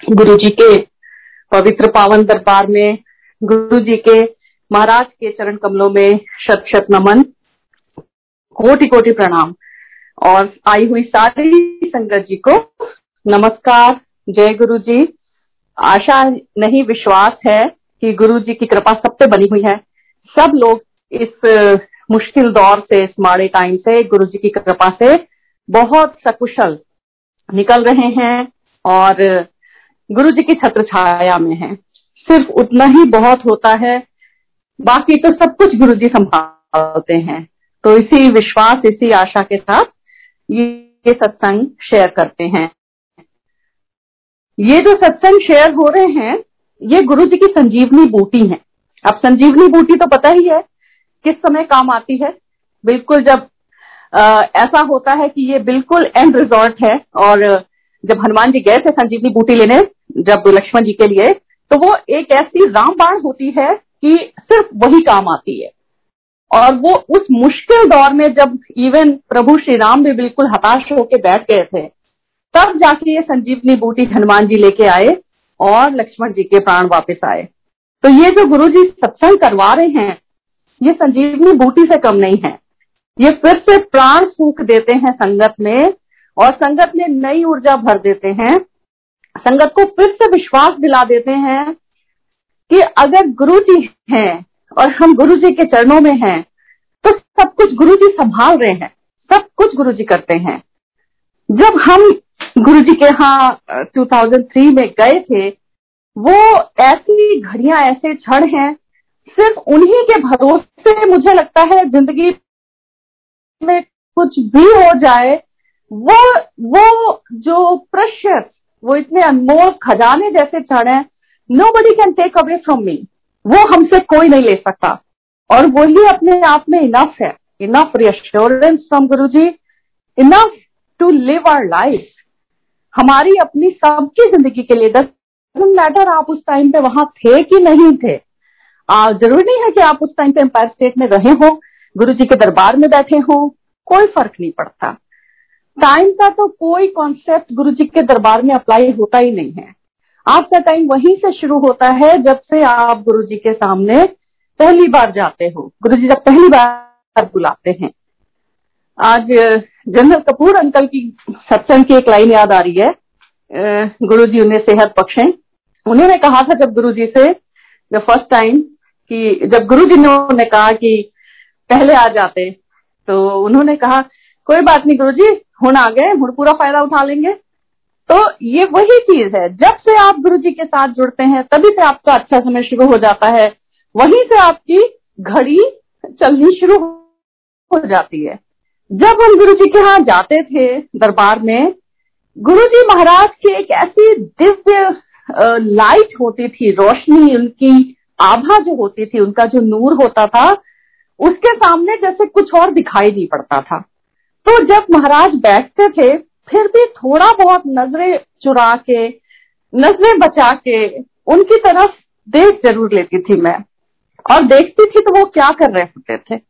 गुरु जी के पवित्र पावन दरबार में गुरु जी के महाराज के चरण कमलों में शत शत नमन कोटि कोटि प्रणाम। और आई हुई सारी संगत जी को नमस्कार। जय गुरु जी आशा नहीं, विश्वास है कि गुरु जी की कृपा सब पे बनी हुई है। सब लोग इस मुश्किल दौर से, इस माड़े टाइम से गुरु जी की कृपा से बहुत सकुशल निकल रहे हैं। और गुरु जी की छत्र छाया में है। सिर्फ़ उतना ही बहुत होता है बाकी तो सब कुछ गुरु जी संभालते हैं। तो इसी विश्वास इसी आशा के साथ ये, ये सत्संग शेयर करते हैं। ये जो सत्संग शेयर हो रहे हैं ये गुरु जी की संजीवनी बूटी है। अब संजीवनी बूटी तो पता ही है किस समय काम आती है। बिल्कुल जब आ, ऐसा होता है कि ये बिल्कुल एंड रिजॉर्ट है और जब हनुमान जी गए थे संजीवनी बूटी लेने जब लक्ष्मण जी के लिए तो वो एक ऐसी रामबाण होती है कि सिर्फ़ वही काम आती है। और वो उस मुश्किल दौर में जब इवन प्रभु श्री राम भी बिल्कुल हताश होकर बैठ गए थे, तब जाके ये संजीवनी बूटी हनुमान जी लेके आए और लक्ष्मण जी के प्राण वापस आए। तो ये जो गुरु जी सत्संग करवा रहे हैं, ये संजीवनी बूटी से कम नहीं है। ये फिर से प्राण सूख देते हैं संगत में और संगत में नई ऊर्जा भर देते हैं। संगत को फिर से विश्वास दिला देते हैं कि अगर गुरु जी हैं और हम गुरु जी के चरणों में हैं तो सब कुछ गुरु जी संभाल रहे हैं, सब कुछ गुरु जी करते हैं। जब हम गुरु जी के यहाँ 2003 में गए थे, वो ऐसी घड़ियाँ, ऐसे क्षण हैं, सिर्फ़ उन्हीं के भरोसे मुझे लगता है ज़िंदगी में कुछ भी हो जाए, वो वो जो प्रशस वो इतने अनमोल खजाने जैसे क्षण है nobody can take away from me वो हमसे कोई नहीं ले सकता। और वही अपने आप में इनफ है। Enough reassurance from Guru ji enough to live our life हमारी अपनी सबकी ज़िंदगी के लिए मैटर आप उस टाइम पे वहाँ थे कि नहीं थे। ज़रूरी नहीं है कि आप उस टाइम पे एम्पायर स्टेट में रहे हो गुरु जी के दरबार में बैठे हो। कोई फ़र्क नहीं पड़ता। टाइम का तो कोई कॉन्सेप्ट गुरु जी के दरबार में अप्लाई होता ही नहीं है। आपका टाइम वहीं से शुरू होता है जब से आप गुरु जी के सामने पहली बार जाते हो। गुरु जी जब पहली बार बुलाते हैं। आज जनरल कपूर अंकल की सत्संग की एक लाइन याद आ रही है। गुरु जी उन्हें सेहत बख्शे। उन्होंने कहा था जब गुरु जी से द फ़र्स्ट टाइम कि जब गुरु जी ने उन्होंने कहा कि पहले आ जाते तो उन्होंने कहा, कोई बात नहीं गुरु जी हूँ आ गए हूँ पूरा फ़ायदा उठा लेंगे। तो ये वही चीज़ है, जब से आप गुरु जी के साथ जुड़ते हैं, तभी से आपका अच्छा समय शुरू हो जाता है। वहीं से आपकी घड़ी चलनी शुरू हो जाती है। जब हम गुरु जी के यहाँ जाते थे दरबार में, गुरु जी महाराज की एक ऐसी दिव्य लाइट होती थी, रोशनी, उनकी आभा जो होती थी, उनका जो नूर होता था, उसके सामने जैसे कुछ और दिखाई नहीं पड़ता था। तो जब महाराज बैठते थे, फिर भी थोड़ा बहुत नज़रें चुरा के, नज़रें बचा के उनकी तरफ़ देख ज़रूर लेती थी मैं। और देखती थी तो वो क्या कर रहे होते थे।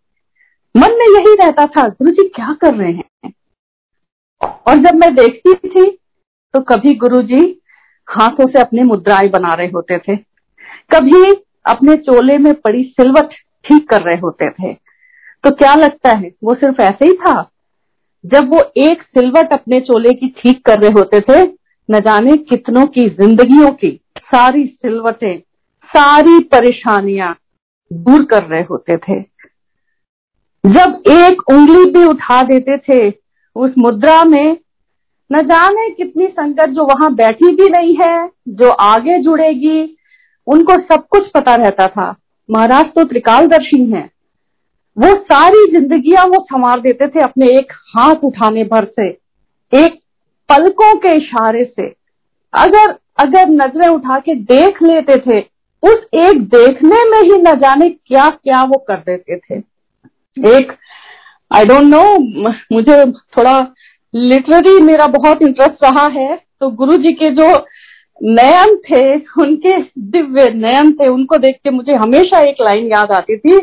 मन में यही रहता था, गुरु जी क्या कर रहे हैं? और जब मैं देखती थी तो कभी गुरु जी हाथों से अपनी मुद्राएँ बना रहे होते थे। कभी अपने चोले में पड़ी सिलवट ठीक कर रहे होते थे। तो क्या लगता है, वो सिर्फ़ ऐसे ही था? जब वो एक सिलवट अपने चोले की ठीक कर रहे होते थे, न जाने कितनों की जिंदगियों की सारी सिलवटें, सारी परेशानियाँ दूर कर रहे होते थे। जब एक उंगली भी उठा देते थे, उस मुद्रा में न जाने कितनी संगत जो वहाँ बैठी भी नहीं है, जो आगे जुड़ेगी, उनको सब कुछ पता रहता था। महाराज तो त्रिकालदर्शी हैं। वो सारी जिंदगियाँ वो संवार देते थे अपने एक हाथ उठाने भर से, एक पलकों के इशारे से। अगर अगर नज़रें उठा के देख लेते थे, उस एक देखने में ही न जाने क्या क्या वो कर देते थे। एक आई डोंट नो मुझे थोड़ा लिटरेरी मेरा बहुत इंटरेस्ट रहा है तो गुरु जी के जो नयन थे, उनके दिव्य नयन थे, उनको देख के मुझे हमेशा एक लाइन याद आती थी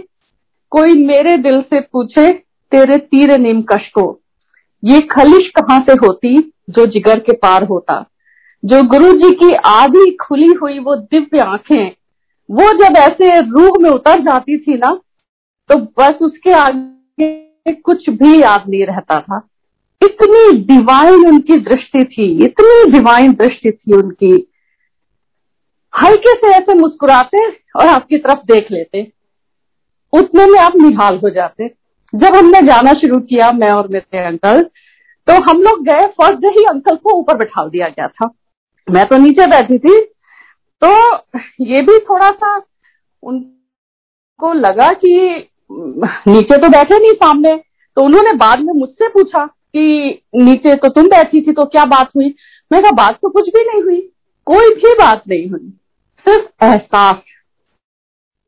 कोई मेरे दिल से पूछे, तेरे तीर नीम कश को। ये खलिश कहाँ से होती जो जिगर के पार होता? जो गुरु जी की आधी खुली हुई वो दिव्य आँखें, वो जब ऐसे रूह में उतर जाती थी ना तो बस उसके आगे कुछ भी याद नहीं रहता था। इतनी डिवाइन उनकी दृष्टि थी, इतनी डिवाइन दृष्टि थी उनकी। हल्के से ऐसे मुस्कुराते और आपकी तरफ़ देख लेते। उतने में आप निहाल हो जाते जब हमने जाना शुरू किया, मैं और मेरे अंकल तो हम लोग गए, फ़र्स्ट डे ही अंकल को ऊपर बैठा दिया गया था। मैं तो नीचे बैठी थी तो ये भी थोड़ा सा उनको लगा कि नीचे तो बैठे नहीं सामने। तो उन्होंने बाद में मुझसे पूछा कि, नीचे तो तुम बैठी थी तो क्या बात हुई? मैं कहा, बात तो कुछ भी नहीं हुई, कोई भी बात नहीं हुई, सिर्फ़ एहसास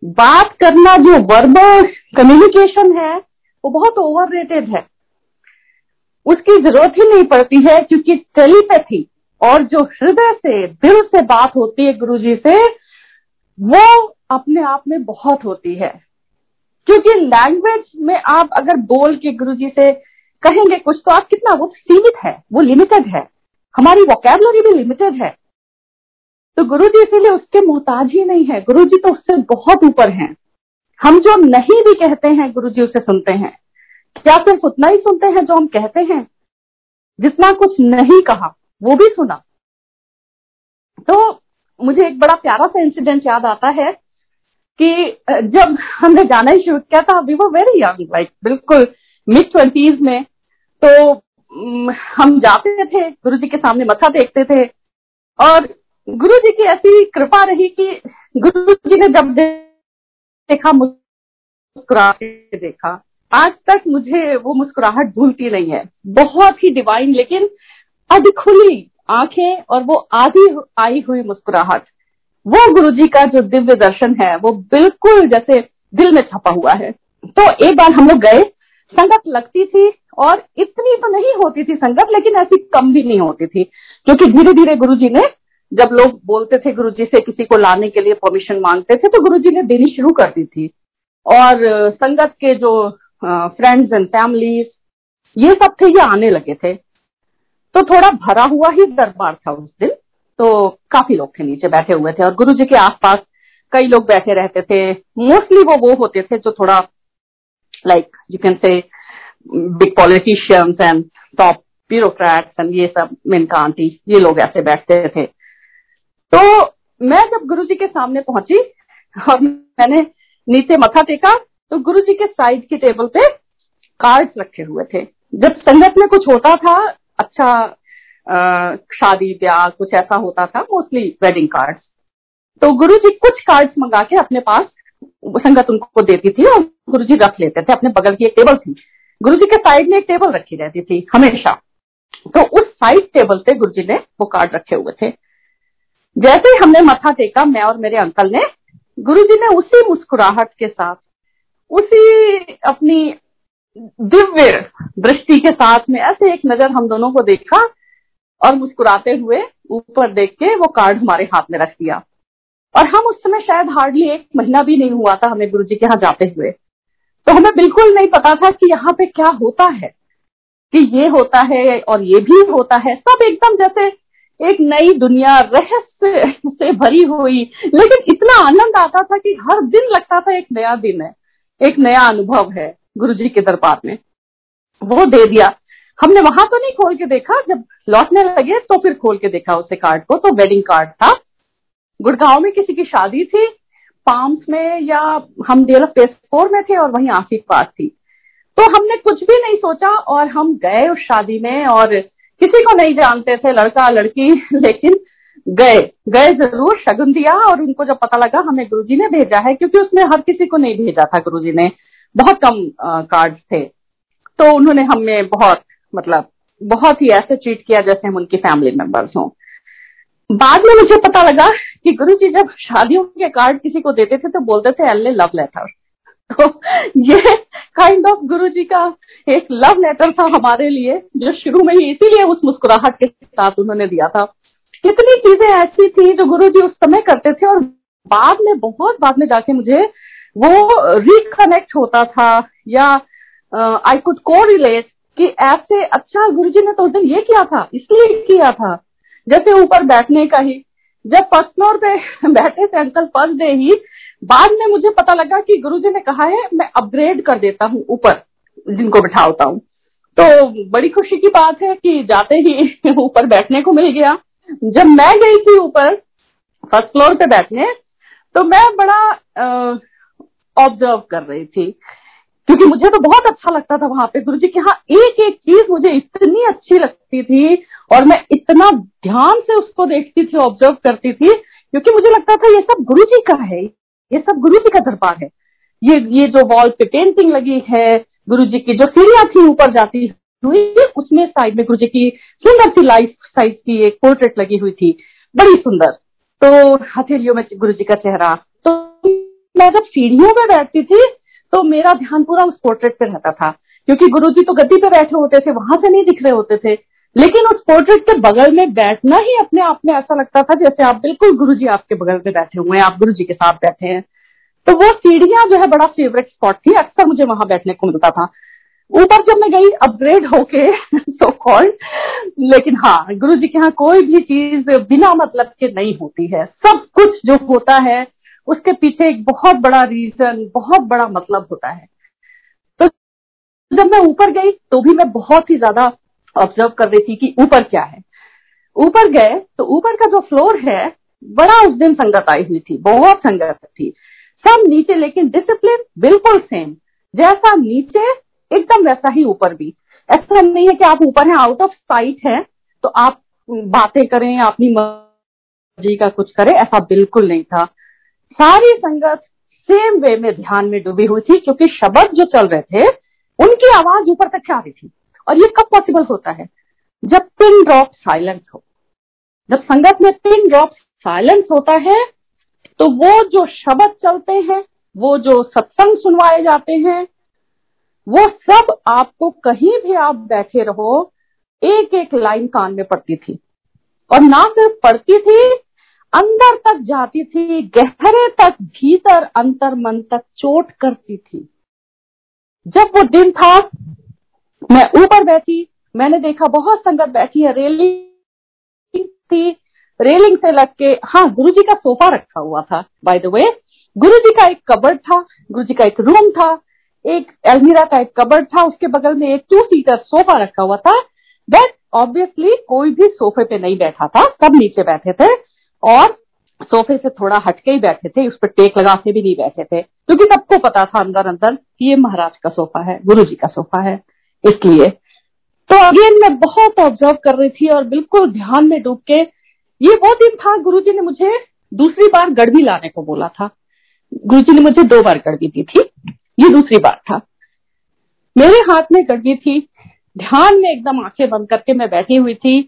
बात करना जो वर्बल कम्युनिकेशन है, वो बहुत ओवररेटेड है। उसकी ज़रूरत ही नहीं पड़ती है, क्योंकि टेलीपैथी और जो हृदय से, दिल से बात होती है गुरु जी से, वो अपने आप में बहुत होती है। क्योंकि लैंग्वेज में आप अगर बोल के गुरु जी से कहेंगे कुछ तो आप कितना, वो सीमित है, वो लिमिटेड है। हमारी वोकेबलरी भी लिमिटेड है। तो गुरु जी इसीलिए उसके मोहताज ही नहीं है। गुरु जी तो उससे बहुत ऊपर हैं। हम जो नहीं भी कहते हैं गुरु जी उसे सुनते हैं। क्या सिर्फ़ उतना ही सुनते हैं जो हम कहते हैं? जितना कुछ नहीं कहा, वो भी सुना। तो मुझे एक बड़ा प्यारा सा इंसिडेंट याद आता है कि जब हमने जाना ही शुरू किया था we were very young like बिल्कुल मिड ट्वेंटीज में। तो हम जाते थे गुरु जी के सामने मथा देखते थे। और गुरु जी की ऐसी कृपा रही कि गुरु जी ने जब देखा मुस्कुरा देखा, आज तक मुझे वो मुस्कुराहट भूलती नहीं है। बहुत ही डिवाइन लेकिन अध खुली आँखें और वो आधी आई हुई मुस्कुराहट। वो गुरु जी का जो दिव्य दर्शन है, वो बिल्कुल जैसे दिल में छपा हुआ है। तो एक बार हम लोग गए, संगत लगती थी और इतनी तो नहीं होती थी संगत, लेकिन ऐसी कम भी नहीं होती थी, क्योंकि धीरे धीरे गुरु जी ने जब लोग बोलते थे गुरु जी से किसी को लाने के लिए परमिशन मांगते थे तो गुरु जी ने देनी शुरू कर दी थी। और संगत के जो फ्रेंड्स एंड फैमिलीज़ ये सब थे, ये आने लगे थे। तो थोड़ा भरा हुआ ही दरबार था उस दिन तो काफ़ी लोग थे नीचे बैठे हुए थे। और गुरु जी के आसपास कई लोग बैठे रहते थे। मोस्टली वो वो होते थे जो थोड़ा like you can say big politicians and top bureaucrats and ये सब, मेनका आंटी, ये लोग ऐसे बैठते थे। तो मैं जब गुरु जी के सामने पहुँची और मैंने नीचे मथा टेका तो गुरु जी के साइड की टेबल पे कार्ड्स रखे हुए थे। जब संगत में कुछ होता था अच्छा शादी, ब्याह, कुछ ऐसा होता था मोस्टली वेडिंग कार्ड्स तो गुरु जी कुछ कार्ड्स मंगा के अपने पास संगत उनको देती थी और गुरु जी रख लेते थे, अपने बगल की एक टेबल थी। गुरु जी के साइड में एक टेबल रखी रहती थी, हमेशा। तो उस साइड टेबल पे गुरु जी ने वो कार्ड रखे हुए थे। जैसे ही हमने मथा टेका, मैं और मेरे अंकल ने, गुरुजी ने उसी मुस्कुराहट के साथ, उसी अपनी दिव्य दृष्टि के साथ में ऐसे एक नज़र हम दोनों को देखा और मुस्कुराते हुए ऊपर देख के वो कार्ड हमारे हाथ में रख दिया। और हम उस समय शायद हार्डली एक महीना भी नहीं हुआ था हमें गुरु जी के यहाँ जाते हुए। तो हमें बिल्कुल नहीं पता था कि यहाँ पे क्या होता है, कि ये होता है और ये भी होता है। सब एकदम जैसे एक नई दुनिया रहस्य से भरी हुई। लेकिन इतना आनंद आता था कि हर दिन लगता था एक नया दिन है, एक नया अनुभव है गुरु जी के दरबार में। वो दे दिया। हमने वहाँ तो नहीं खोल के देखा, जब लौटने लगे तो फिर खोल के देखा उसे कार्ड को तो वेडिंग कार्ड था। गुड़गांव में किसी की शादी थी पाम्स में या हम डेल ऑफ़ पेस्पोर में थे और वहीं आसिफ पास थी। तो हमने कुछ भी नहीं सोचा और हम गए उस शादी में और किसी को नहीं जानते थे लड़का, लड़की, लेकिन गए। गए ज़रूर, शगुन दिया और उनको जब पता लगा, हमें गुरुजी ने भेजा है, क्योंकि उसने हर किसी को नहीं भेजा था गुरुजी ने। बहुत कम कार्ड थे। तो उन्होंने हमें बहुत मतलब बहुत ही ऐसे ट्रीट किया जैसे हम उनकी फैमिली मेंबर्स हों। बाद में मुझे पता लगा कि गुरु जी जब शादियों के कार्ड किसी को देते थे तो बोलते थे एल लव लेटर तो ये काइंड ऑफ़ गुरु जी का एक लव लेटर था हमारे लिए, जो शुरू में ही इसीलिए उस मुस्कुराहट के साथ उन्होंने दिया था। कितनी चीज़ें ऐसी थी जो गुरु जी उस समय करते थे और बाद में, बहुत बाद में जाके मुझे वो रिकनेक्ट होता था या आई कुड को रिलेट कि ऐसे अच्छा गुरु जी ने तो उस दिन ये किया था, इसलिए किया था। जैसे ऊपर बैठने का ही, जब फ़र्स्ट फ्लोर पे बैठे थे अंकल फ़र्स्ट डे ही बाद में मुझे पता लगा कि गुरुजी ने कहा है, मैं अपग्रेड कर देता हूँ ऊपर, जिनको बिठा होता हूँ। तो बड़ी खुशी की बात है कि जाते ही ऊपर बैठने को मिल गया। जब मैं गई थी ऊपर फ़र्स्ट फ्लोर पे बैठने तो मैं बड़ा ऑब्ज़र्व कर रही थी। क्योंकि मुझे तो बहुत अच्छा लगता था वहाँ पे। गुरु जी के हाँ एक एक चीज़ मुझे इतनी अच्छी लगती थी और मैं इतना ध्यान से उसको देखती थी ऑब्ज़र्व करती थी, क्योंकि मुझे लगता था, ये सब गुरु जी का है ये सब गुरु जी का दरबार है। ये ये जो वॉल पे पेंटिंग लगी है गुरु जी की, जो सीढ़ियाँ थी ऊपर जाती हुई, उसमें साइड में गुरु जी की सुंदर सी लाइफ साइज़ की एक पोर्ट्रेट लगी हुई थी। बड़ी सुंदर। तो हथेलियों में गुरु जी का चेहरा। तो मैं जब सीढ़ियों में बैठती थी तो मेरा ध्यान पूरा उस पोर्ट्रेट पे रहता था। क्योंकि गुरु जी तो गद्दी पे बैठे होते थे, वहाँ से नहीं दिख रहे होते थे। लेकिन उस पोर्ट्रेट के बगल में बैठना ही अपने आप में ऐसा लगता था जैसे आप बिल्कुल गुरु जी आपके बगल में बैठे हुए हैं, आप गुरु जी के साथ बैठे हैं। तो वो सीढ़ियाँ जो है बड़ा फेवरेट स्पॉट थी, अक्सर मुझे वहाँ बैठने को मिलता था। ऊपर जब मैं गई अपग्रेड होके सो कॉल्ड लेकिन हाँ गुरु जी के यहाँ कोई भी चीज़ बिना मतलब के नहीं होती है। सब कुछ जो होता है, उसके पीछे एक बहुत बड़ा रीजन बहुत बड़ा मतलब होता है। तो जब मैं ऊपर गई तो भी मैं बहुत ही ज़्यादा ऑब्ज़र्व कर रही थी कि ऊपर क्या है। ऊपर गए तो ऊपर का जो फ्लोर है, बड़ा उस दिन संगत आई हुई थी, बहुत संगत थी। सब नीचे, लेकिन डिसिप्लिन बिल्कुल सेम जैसा नीचे, एकदम वैसा ही ऊपर भी। ऐसा नहीं है कि आप ऊपर हैं आउट ऑफ़ साइट है तो आप बातें करें, अपनी मर्ज़ी का कुछ करें, ऐसा बिल्कुल नहीं था। सारी संगत सेम वे में ध्यान में डूबी हुई थी, क्योंकि शब्द जो चल रहे थे, उनकी आवाज़ ऊपर तक आ रही थी। और ये कब पॉसिबल होता है? जब पिन ड्रॉप साइलेंस हो। जब संगत में पिन ड्रॉप साइलेंस होता है तो वो जो शब्द चलते हैं, वो जो सत्संग सुनवाए जाते हैं, वो सब आपको कहीं भी आप बैठे रहो एक एक लाइन कान में पड़ती थी। और ना सिर्फ़ पड़ती थी, अंदर तक जाती थी, गहरे तक भीतर अंतर मन तक चोट करती थी। जब वो दिन था मैं ऊपर बैठी, मैंने देखा बहुत संगत बैठी है, रेलिंग थी, रेलिंग से लग के हाँ गुरु जी का सोफा रखा हुआ था बाय द वे गुरु जी का एक कबर्ड था गुरु जी का एक रूम था, एक अलमीरा का एक कबर्ड था, उसके बगल में एक टू सीटर सोफा रखा हुआ था बट ऑब्वियसली कोई भी सोफे पे नहीं बैठा था, सब नीचे बैठे थे, और सोफे से थोड़ा हटके ही बैठे थे, उस पर टेक लगा के भी नहीं बैठे थे, क्योंकि सबको पता था अंदर अंदर कि ये महाराज का सोफा है गुरु जी का सोफा है। इसलिए। तो अगेन मैं बहुत ऑब्ज़र्व कर रही थी और बिल्कुल ध्यान में डूब के, ये वो दिन था गुरु ने मुझे दूसरी बार गड़बी लाने को बोला था। गुरु ने मुझे दो बार गड़बी दी थी, ये दूसरी बार था। मेरे हाथ में गड़बी थी, ध्यान में एकदम आँखें बंद करके मैं बैठी हुई थी।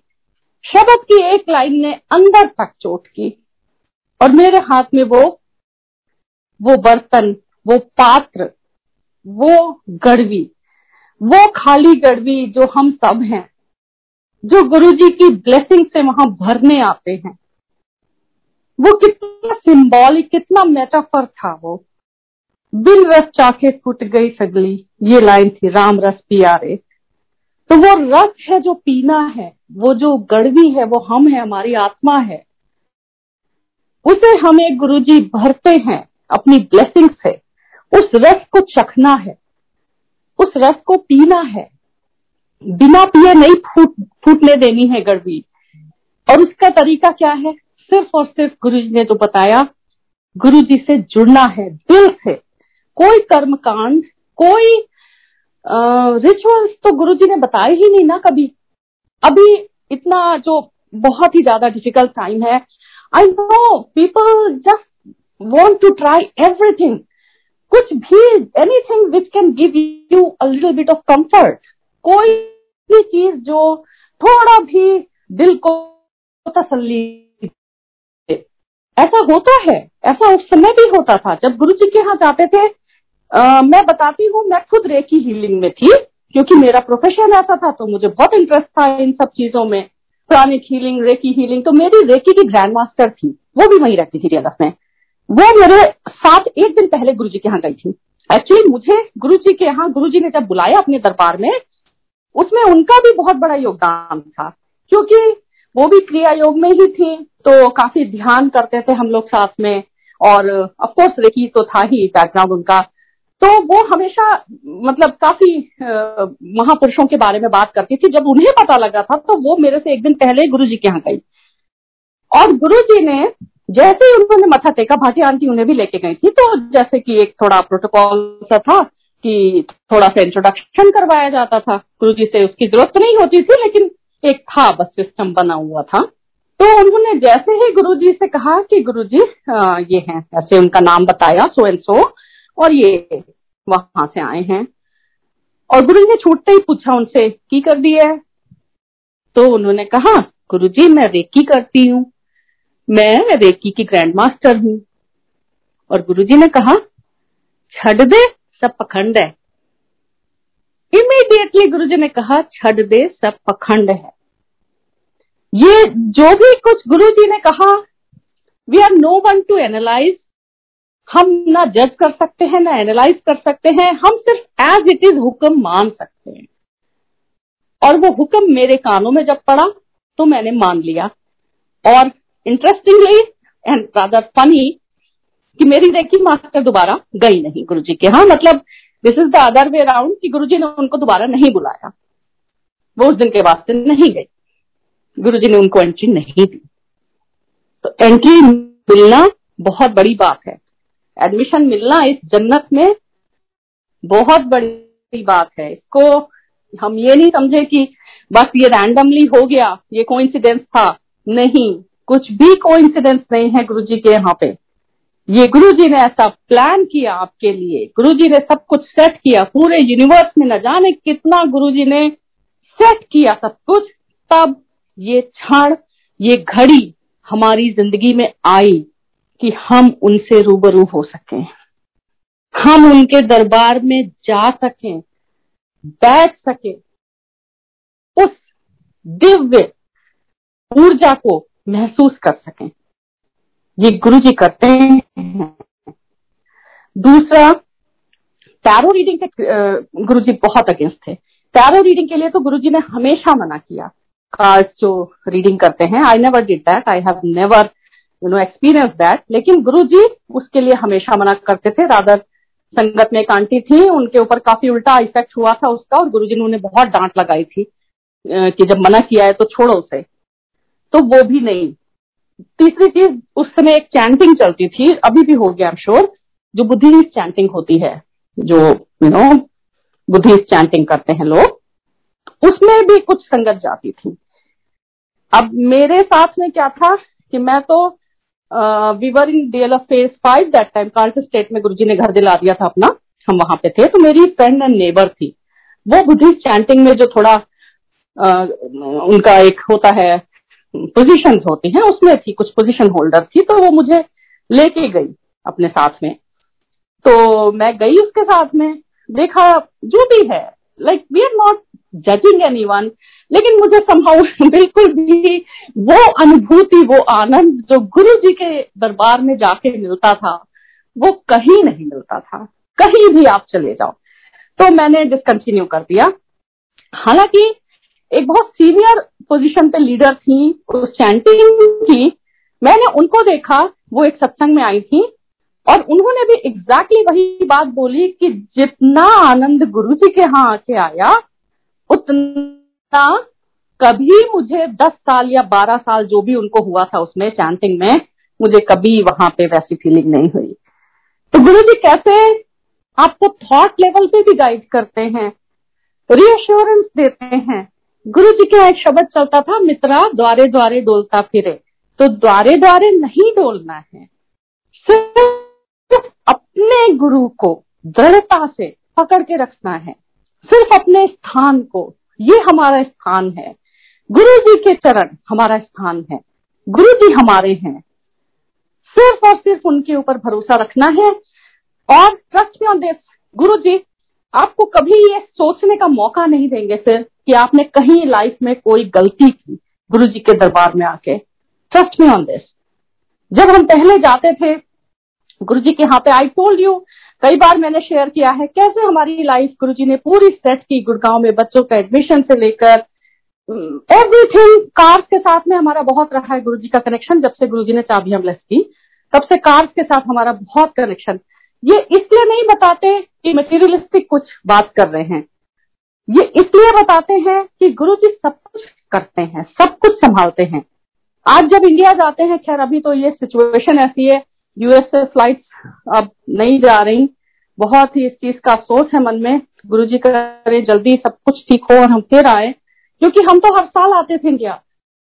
शब्द की एक लाइन ने अंदर तक चोट की और मेरे हाथ में वो वो बर्तन, वो पात्र, वो गड़वी वो खाली गड़वी जो हम सब हैं, जो गुरु जी की ब्लेसिंग से वहाँ भरने आते हैं, वो कितना सिंबॉलिक कितना मेटाफर था वो। बिन रस चाखे फूट गई सगली, ये लाइन थी, राम रस पिया रे तो वो रस है जो पीना है, वो जो गड़वी है, वो हम है, हमारी आत्मा है। उसे हमें गुरु जी भरते हैं अपनी ब्लेसिंग से, उस रस को चखना है। उस रस को पीना है। बिना पिए नहीं फूट, फूटने देनी है गड़बी और उसका तरीका क्या है? सिर्फ़ और सिर्फ़ गुरु जी ने तो बताया गुरु जी से जुड़ना है दिल से। कोई कर्म कांड कोई रिचुअल्स तो गुरु जी ने बताए ही नहीं ना कभी। अभी इतना जो बहुत ही ज़्यादा डिफ़िकल्ट टाइम है I know people just want to try everything कुछ भी anything which can give you a little bit of comfort कोई भी चीज़ जो थोड़ा भी दिल को तसल्ली ऐसा होता है ऐसा उस समय भी होता था जब गुरु जी के यहाँ जाते थे। आ, मैं बताती हूँ मैं खुद रेकी हीलिंग में थी क्योंकि मेरा प्रोफेशन ऐसा था तो मुझे बहुत इंटरेस्ट था इन सब चीज़ों में। प्राणिक हीलिंग रेकी हीलिंग तो मेरी रेकी की ग्रैंड मास्टर थी वो भी वहीं रहती थी रियल में। वो मेरे साथ एक दिन पहले गुरु जी के यहाँ गई थी। एक्चुअली मुझे गुरु जी के यहाँ गुरु जी ने जब बुलाया अपने दरबार में, उसमें उनका भी बहुत बड़ा योगदान था, क्योंकि वो भी क्रिया योग में ही थी तो काफ़ी ध्यान करते थे हम लोग साथ में, और ऑफ़ कोर्स रेकी तो था ही बैकग्राउंड उनका। तो वो हमेशा मतलब काफ़ी महापुरुषों के बारे में बात करती थी। जब उन्हें पता लगा था तो वो मेरे से एक दिन पहले गुरु जी के यहाँ गई। और गुरु जी ने जैसे ही उन्होंने मथा टेका, भाटी आंटी उन्हें भी लेके गई थी तो जैसे कि एक थोड़ा प्रोटोकॉल सा था कि थोड़ा सा इंट्रोडक्शन करवाया जाता था। गुरु जी से उसकी ज़रूरत नहीं होती थी, लेकिन एक था बस सिस्टम बना हुआ था। तो उन्होंने जैसे ही गुरु जी से कहा कि गुरु जी ये हैं, ऐसे उनका नाम बताया सो एंड सो और ये वहाँ से आए हैं। और गुरु जी ने छूटते ही पूछा उनसे, की कर दिया है? तो उन्होंने कहा गुरु जी मैं रेकी करती हूँ। मैं रेकी की ग्रैंड मास्टर हूँ। और गुरु जी ने कहा, छड़ दे, सब पखंड है। इमीडिएटली गुरु जी ने कहा, छड़ दे, सब पखंड है। ये जो भी कुछ गुरु जी ने कहा we are no one to analyse हम ना जज कर सकते हैं, ना एनालाइज कर सकते हैं। हम सिर्फ़ एज इट इज़ हुक्म मान सकते हैं। और वो हुक्म मेरे कानों में जब पड़ा तो मैंने मान लिया। और इंटरेस्टिंगली एंड रादर फनी कि मेरी रेकी मास्टर दोबारा गई नहीं गुरु जी के हाँ मतलब this is the other way round कि गुरु जी ने उनको दोबारा नहीं बुलाया। वो उस दिन के से नहीं गई। गुरु जी ने उनको एंट्री नहीं दी। तो एंट्री मिलना बहुत बड़ी बात है। एडमिशन मिलना इस जन्नत में बहुत बड़ी बात है। इसको हम ये नहीं समझे कि बस ये रैंडमली हो गया, ये कोइंसिडेंस था। नहीं। कुछ भी कोइंसिडेंस नहीं है गुरु जी के यहाँ पे। ये गुरु जी ने ऐसा प्लान किया आपके लिए। गुरु जी ने सब कुछ सेट किया। पूरे यूनिवर्स में न जाने कितना गुरु जी ने सेट किया सब कुछ। तब ये क्षण, ये घड़ी हमारी ज़िंदगी में आई कि हम उनसे रूबरू हो सकें। हम उनके दरबार में जा सकें, बैठ सके। उस दिव्य ऊर्जा को महसूस कर सकें। ये गुरु जी करते हैं। दूसरा टैरो रीडिंग के गुरु जी बहुत अगेंस्ट थे। टैरो रीडिंग के लिए तो गुरु जी ने हमेशा मना किया। कार्ड जो रीडिंग करते हैं I never did that I have never you know experience that लेकिन गुरु जी उसके लिए हमेशा मना करते थे। रादर संगत में एक आंटी थी, उनके ऊपर काफ़ी उल्टा इफ़ेक्ट हुआ था उसका और गुरु जी ने उन्हें बहुत डांट लगाई थी कि जब मना किया है तो छोड़ो उसे। तो वो भी नहीं। तीसरी चीज़ उस समय एक चैंटिंग चलती थी अभी भी हो गया आई एम श्योर जो बुद्धिस्ट चैंटिंग होती है जो यू नो बुद्धिस्ट चैंटिंग करते हैं लोग उसमें भी कुछ संगत जाती थी। अब मेरे साथ में क्या था कि मैं तो Weaver in DL of phase five that time cart state में गुरुजी ने घर दिला दिया था अपना हम वहाँ पे थे तो मेरी फ्रेंड एंड नेबर थी। वो बुद्धिस्ट चैंटिंग में जो थोड़ा आ, उनका एक होता है पोजीशंस होती हैं, उसमें थी कुछ पोजीशन होल्डर थी तो वो मुझे लेके गई अपने साथ में। तो मैं गई उसके साथ में, देखा जो भी है like we are not judging anyone लेकिन मुझे संभव बिल्कुल भी वो अनुभूति, वो आनंद जो गुरु जी के दरबार में जाके मिलता था, वो कहीं नहीं मिलता था। कहीं भी आप चले जाओ। तो मैंने डिसकंटिन्यू कर दिया। हालाँकि एक बहुत सीनियर पोजीशन पे लीडर थी चैंटिंग की। मैंने उनको देखा, वो एक सत्संग में आई थी और उन्होंने भी एग्जैक्टली वही बात बोली कि जितना आनंद गुरु जी के यहाँ आके आया, उतना कभी मुझे दस साल या बारह साल जो भी उनको हुआ था उसमें चैंटिंग में, मुझे कभी वहाँ पे वैसी फीलिंग नहीं हुई। तो गुरु जी कैसे आपको थॉट लेवल पे भी गाइड करते हैं रीअश्योरेंस देते हैं गुरु जी का एक शब्द चलता था, मित्रा, द्वारे द्वारे डोलता फिरे। तो द्वारे द्वारे नहीं डोलना है। सिर्फ़ अपने गुरु को दृढ़ता से पकड़ के रखना है। सिर्फ़ अपने स्थान को। ये हमारा स्थान है। गुरु जी के चरण हमारा स्थान है। गुरु जी हमारे हैं। सिर्फ़ और सिर्फ़ उनके ऊपर भरोसा रखना है और ट्रस्ट में ऑन जी आपको कभी ये सोचने का मौका नहीं देंगे फिर कि आपने कहीं लाइफ में कोई गलती की गुरु जी के दरबार में आके। ट्रस्ट मी ऑन दिस जब हम पहले जाते थे गुरु जी के यहाँ पे आई टोल्ड यू कई बार मैंने शेयर किया है, कैसे हमारी लाइफ गुरु जी ने पूरी सेट की गुड़गांव में बच्चों का एडमिशन से लेकर एवरीथिंग कार्स के साथ में हमारा बहुत रहा है गुरु जी का कनेक्शन जब से गुरु जी ने चाबियाँ ब्लेस की। तब से कार्स के साथ हमारा बहुत कनेक्शन ये इसलिए नहीं बताते कि मटेरियलिस्टिक कुछ बात कर रहे हैं। ये इसलिए बताते हैं कि गुरु जी सब कुछ करते हैं, सब कुछ संभालते हैं। आज जब इंडिया जाते हैं, खैर, अभी तो ये सिचुएशन ऐसी है यूएस से फ़्लाइट अब नहीं जा रही। बहुत ही इस चीज़ का अफसोस है मन में। गुरु जी करे जल्दी सब कुछ ठीक हो और हम फिर आए। क्योंकि हम तो हर साल आते थे इंडिया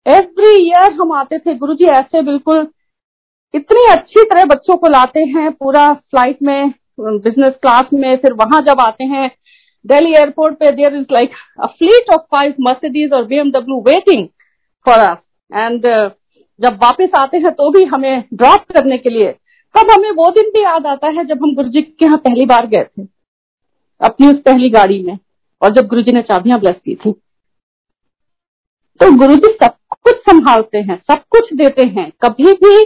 एवरी ईयर हम आते थे। गुरु जी ऐसे बिल्कुल इतनी अच्छी तरह बच्चों को लाते हैं, पूरा फ़्लाइट में बिज़नेस क्लास में, फिर वहाँ जब आते हैं दिल्ली एयरपोर्ट पे there is like a fleet of five Mercedes और BMW waiting for us and जब वापस आते हैं तो भी हमें ड्रॉप करने के लिए। तब हमें वो दिन भी याद आता है जब हम गुरु जी के यहाँ पहली बार गए थे। अपनी उस पहली गाड़ी में, और जब गुरु जी ने चाबियाँ ब्लेस की थी। तो गुरु जी सब कुछ संभालते हैं, सब कुछ देते हैं। कभी भी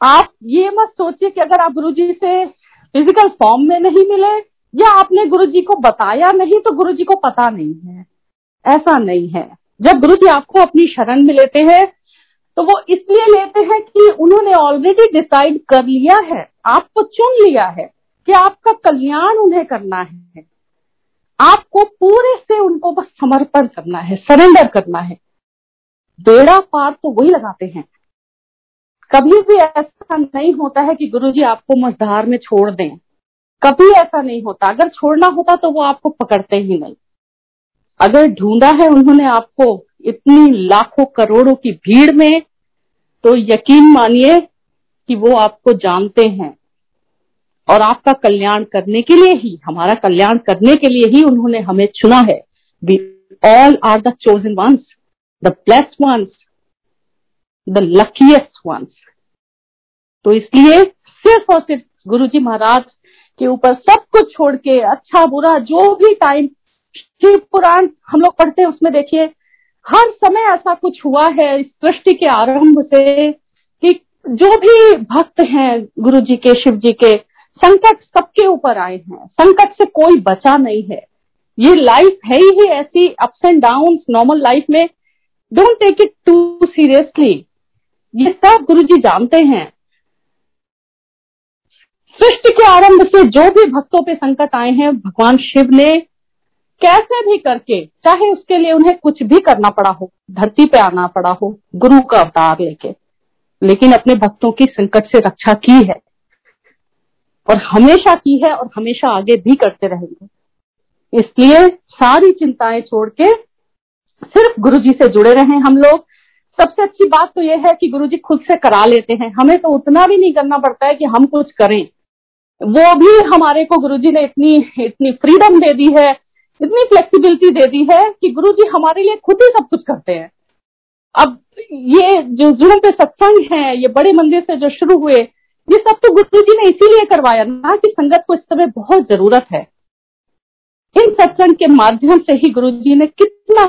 आप ये मत सोचिए कि अगर आप गुरु जी से फ़िज़िकल फॉर्म में नहीं मिले या आपने गुरु जी को बताया नहीं तो गुरु जी को पता नहीं है। ऐसा नहीं है। जब गुरु जी आपको अपनी शरण में लेते हैं तो वो इसलिए लेते हैं कि उन्होंने ऑलरेडी डिसाइड कर लिया है। आपको चुन लिया है कि आपका कल्याण उन्हें करना है। आपको पूरे से उनको बस समर्पण करना है सरेंडर करना है। बेड़ा पार तो वही लगाते हैं। कभी भी ऐसा नहीं होता है कि गुरुजी आपको मझधार में छोड़ दें। कभी ऐसा नहीं होता। अगर छोड़ना होता तो वो आपको पकड़ते ही नहीं। अगर ढूंढा है उन्होंने आपको इतनी लाखों करोड़ों की भीड़ में तो यकीन मानिए कि वो आपको जानते हैं। और आपका कल्याण करने के लिए ही, हमारा कल्याण करने के लिए ही उन्होंने हमें चुना है। We all are the chosen ones the blessed ones the luckiest ones तो इसलिए सिर्फ़ और सिर्फ़ गुरु जी महाराज के ऊपर सब कुछ छोड़ के अच्छा बुरा, जो भी टाइम शिव पुराण हम लोग पढ़ते हैं, उसमें देखिए, हर समय ऐसा कुछ हुआ है इस सृष्टि के आरंभ से कि जो भी भक्त हैं गुरु जी के, शिव जी के, संकट सबके ऊपर आए हैं। संकट से कोई बचा नहीं है। ये लाइफ है ही ऐसी ups and down normal life में don't take it too seriously ये सब गुरु जी जानते हैं। सृष्टि के आरंभ से जो भी भक्तों पे संकट आए हैं, भगवान शिव ने कैसे भी करके, चाहे उसके लिए उन्हें कुछ भी करना पड़ा हो, धरती पे आना पड़ा हो, गुरु का अवतार लेके, लेकिन अपने भक्तों की संकट से रक्षा की है। और हमेशा की है और हमेशा आगे भी करते रहेंगे। इसलिए सारी चिंताएँ छोड़ के सिर्फ़ गुरु जी से जुड़े रहे हम लोग। सबसे अच्छी बात तो यह है कि गुरु जी खुद से करा लेते हैं। हमें तो उतना भी नहीं करना पड़ता है कि हम कुछ करें। वो भी हमारे को गुरु जी ने इतनी इतनी फ्रीडम दे दी है, इतनी फ्लेक्सिबिलिटी दे दी है कि गुरु जी हमारे लिए खुद ही सब कुछ करते हैं। अब ये जो जुड़ों पे सत्संग है, ये बड़े मंदिर से जो शुरू हुए, ये सब तो गुरु जी ने इसीलिए करवाया ना कि संगत को इस समय बहुत ज़रूरत है। इन सत्संग के माध्यम से ही गुरु जी ने कितना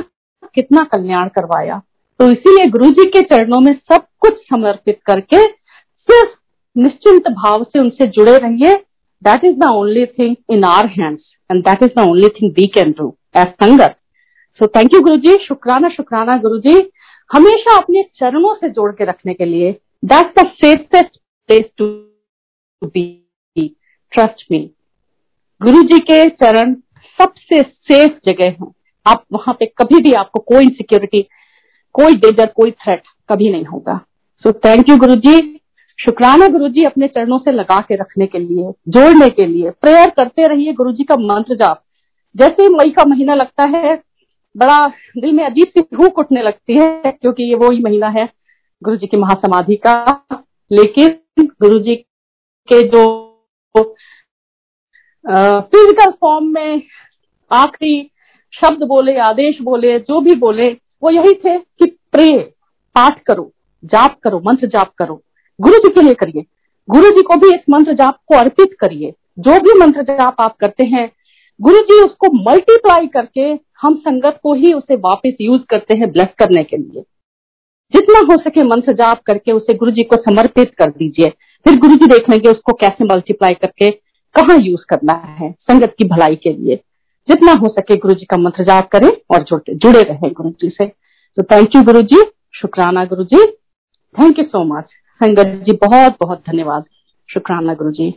कितना कल्याण करवाया। तो इसीलिए गुरु जी के चरणों में सब कुछ समर्पित करके सिर्फ़ निश्चिंत भाव से उनसे जुड़े रहिए। That is the only thing in our hands and that is the only thing we can do as sangat so thank you गुरु जी शुक्राना शुक्राना गुरु जी हमेशा अपने चरणों से जोड़ के रखने के लिए that the safest place to be trust me Guru ji के चरण सबसे सेफ़ जगह है। आप वहाँ पे कभी भी आपको कोई इनसिक्योरिटी कोई डेजर कोई थ्रेट कभी नहीं होगा। सो थैंक यू गुरु जी शुक्राना गुरु जी अपने चरणों से लगा के रखने के लिए, जोड़ने के लिए प्रेयर करते रहिए गुरु जी का मंत्र जाप। जैसे ही मई का महीना लगता है, बड़ा दिल में अजीब सी भूख उठने लगती है, क्योंकि ये वो ही महीना है गुरु जी की महासमाधि का। लेकिन गुरु जी के जो फ़िज़िकल फॉर्म में आखिरी शब्द बोले, आदेश बोले, जो भी बोले वो यही थे कि प्रे, पाठ करो, जाप करो, मंत्र जाप करो। गुरु जी के लिए करिए। गुरु जी को भी इस मंत्र जाप को अर्पित करिए। जो भी मंत्र जाप आप करते हैं गुरु जी उसको मल्टीप्लाई करके हम संगत को ही उसे वापस यूज़ करते हैं ब्लेस करने के लिए। जितना हो सके मंत्र जाप करके उसे गुरु जी को समर्पित कर दीजिए। फिर गुरु जी देख लेंगे उसको कैसे मल्टीप्लाई करके कहाँ यूज़ करना है संगत की भलाई के लिए। जितना हो सके गुरु जी का मंत्र जाप करें और जुड़े रहे गुरु जी से। तो थैंक यू गुरु जी शुक्राना Guru ji thank you so much sangat ji बहुत बहुत धन्यवाद। शुक्राना गुरु जी